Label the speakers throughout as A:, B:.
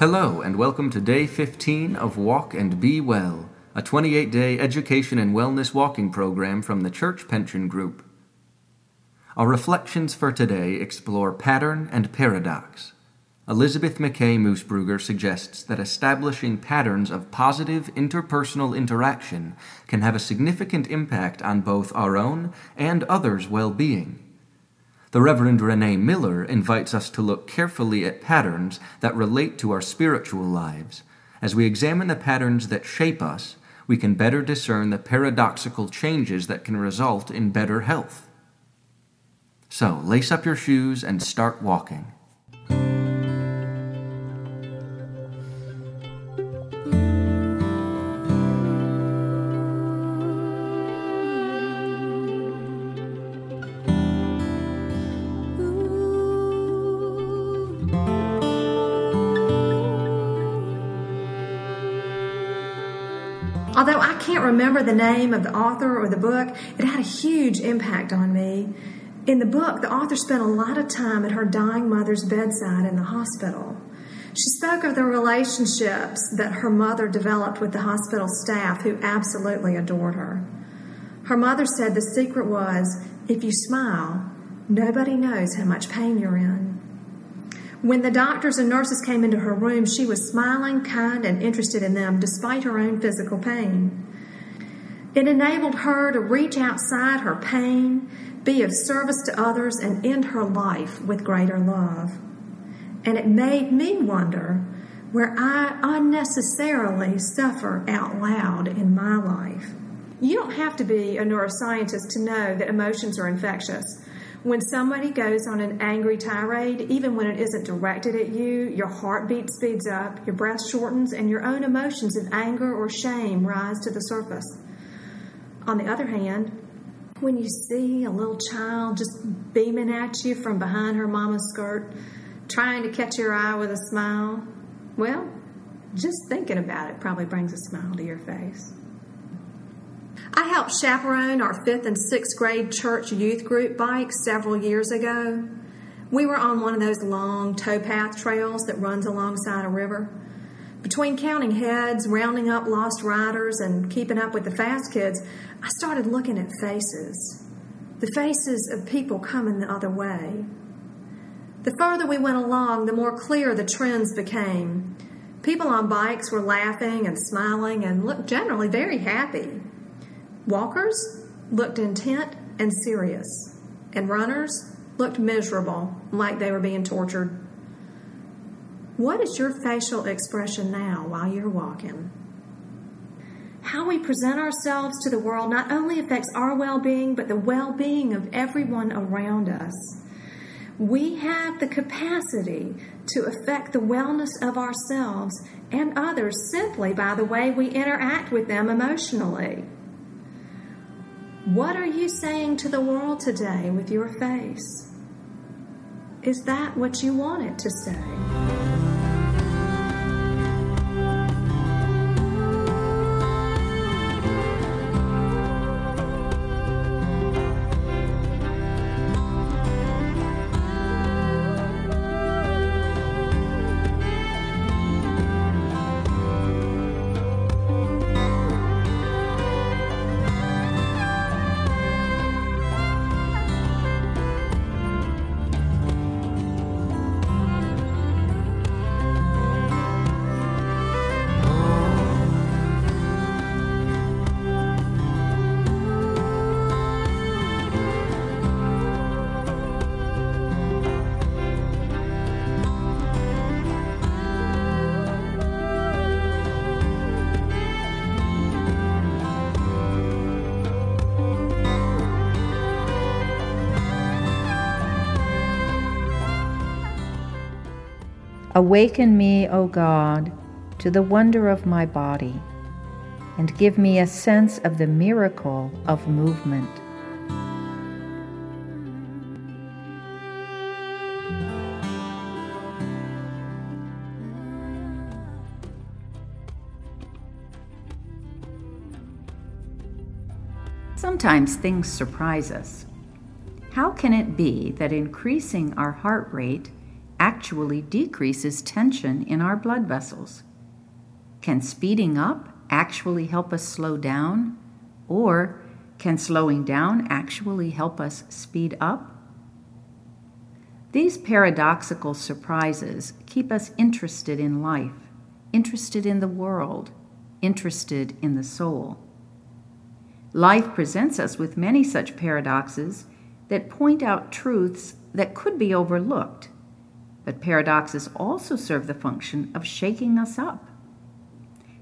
A: Hello, and welcome to day 15 of Walk and Be Well, a 28 day education and wellness walking program from the Church Pension Group. Our reflections for today explore pattern and paradox. Elizabeth McKay Moosbrugger suggests that establishing patterns of positive interpersonal interaction can have a significant impact on both our own and others' well being. The Reverend Renee Miller invites us to look carefully at patterns that relate to our spiritual lives. As we examine the patterns that shape us, we can better discern the paradoxical changes that can result in better health. So, lace up your shoes and start walking.
B: Can't remember the name of the author or the book, it had a huge impact on me. In the book, the author spent a lot of time at her dying mother's bedside in the hospital. She spoke of the relationships that her mother developed with the hospital staff who absolutely adored her. Her mother said the secret was if you smile, nobody knows how much pain you're in. When the doctors and nurses came into her room, she was smiling, kind, and interested in them despite her own physical pain. It enabled her to reach outside her pain, be of service to others, and end her life with greater love. And it made me wonder where I unnecessarily suffer out loud in my life. You don't have to be a neuroscientist to know that emotions are infectious. When somebody goes on an angry tirade, even when it isn't directed at you, your heartbeat speeds up, your breath shortens, and your own emotions of anger or shame rise to the surface. On the other hand, when you see a little child just beaming at you from behind her mama's skirt, trying to catch your eye with a smile, well, just thinking about it probably brings a smile to your face. I helped chaperone our fifth and sixth grade church youth group bikes several years ago. We were on one of those long towpath trails that runs alongside a river. Between counting heads, rounding up lost riders, and keeping up with the fast kids, I started looking at faces. The faces of people coming the other way. The further we went along, the more clear the trends became. People on bikes were laughing and smiling and looked generally very happy. Walkers looked intent and serious, and runners looked miserable, like they were being tortured. What is your facial expression now while you're walking? How we present ourselves to the world not only affects our well being, but the well being of everyone around us. We have the capacity to affect the wellness of ourselves and others simply by the way we interact with them emotionally. What are you saying to the world today with your face? Is that what you want it to say?
C: Awaken me, O God, to the wonder of my body, and give me a sense of the miracle of movement. Sometimes things surprise us. How can it be that increasing our heart rate actually decreases tension in our blood vessels? Can speeding up actually help us slow down? Or can slowing down actually help us speed up? These paradoxical surprises keep us interested in life, interested in the world, interested in the soul. Life presents us with many such paradoxes that point out truths that could be overlooked, but paradoxes also serve the function of shaking us up.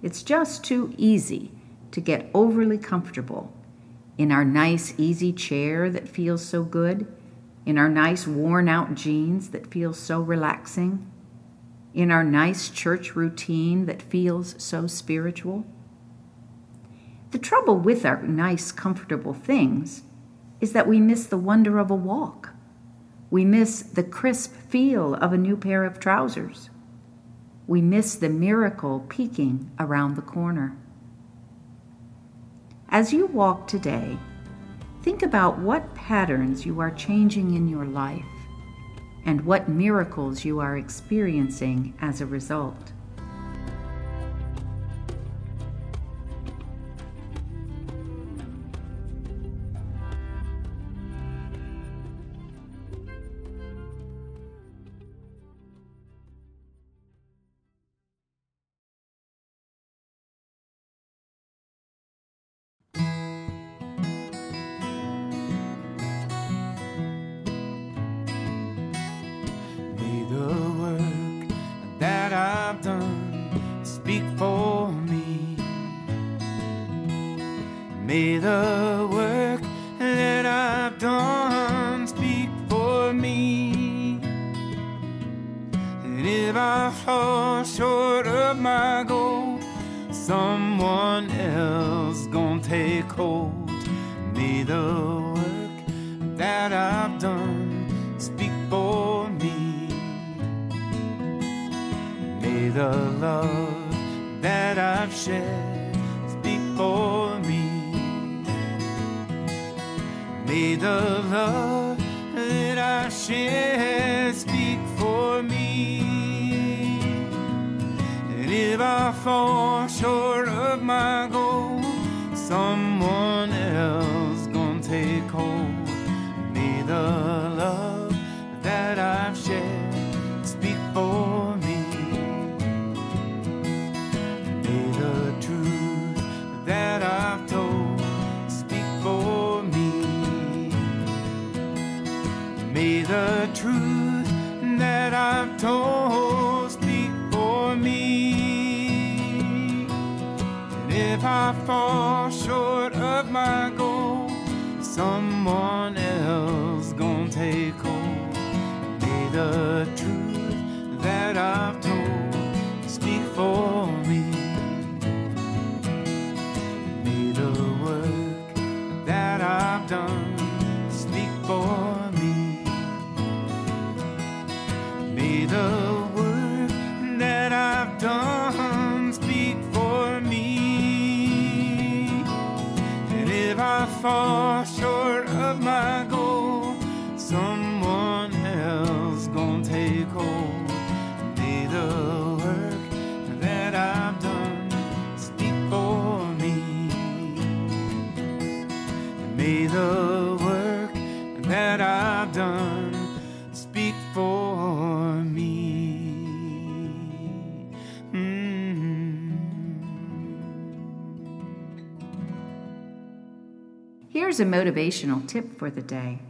C: It's just too easy to get overly comfortable in our nice, easy chair that feels so good, in our nice, worn out jeans that feel so relaxing, in our nice church routine that feels so spiritual. The trouble with our nice, comfortable things is that we miss the wonder of a walk. We miss the crisp feel of a new pair of trousers. We miss the miracle peeking around the corner. As you walk today, think about what patterns you are changing in your life and what miracles you are experiencing as a result.
D: May the work that I've done speak for me. And if I fall short of my goal, someone else gonna take hold. May the work that I've done speak for the love that I've shared speak for me. May the love that I share speak for me. And if I fall short of my goal, someone else gonna take hold. May the speak for me. And if I fall short of my goal, someone else gonna take hold. May the truth that I've told speak for me. May the work that I've done fall
C: Here's a motivational tip for the day.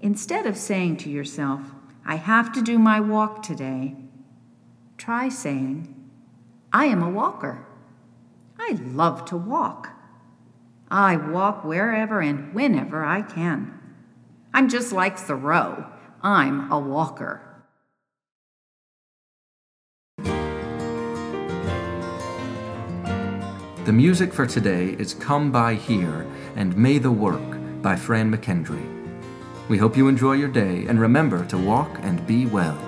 C: Instead of saying to yourself, I have to do my walk today, try saying, I am a walker. I love to walk. I walk wherever and whenever I can. I'm just like Thoreau. I'm a walker.
A: The music for today is Come By Here and May the Work by Fran McKendree. We hope you enjoy your day and remember to walk and be well.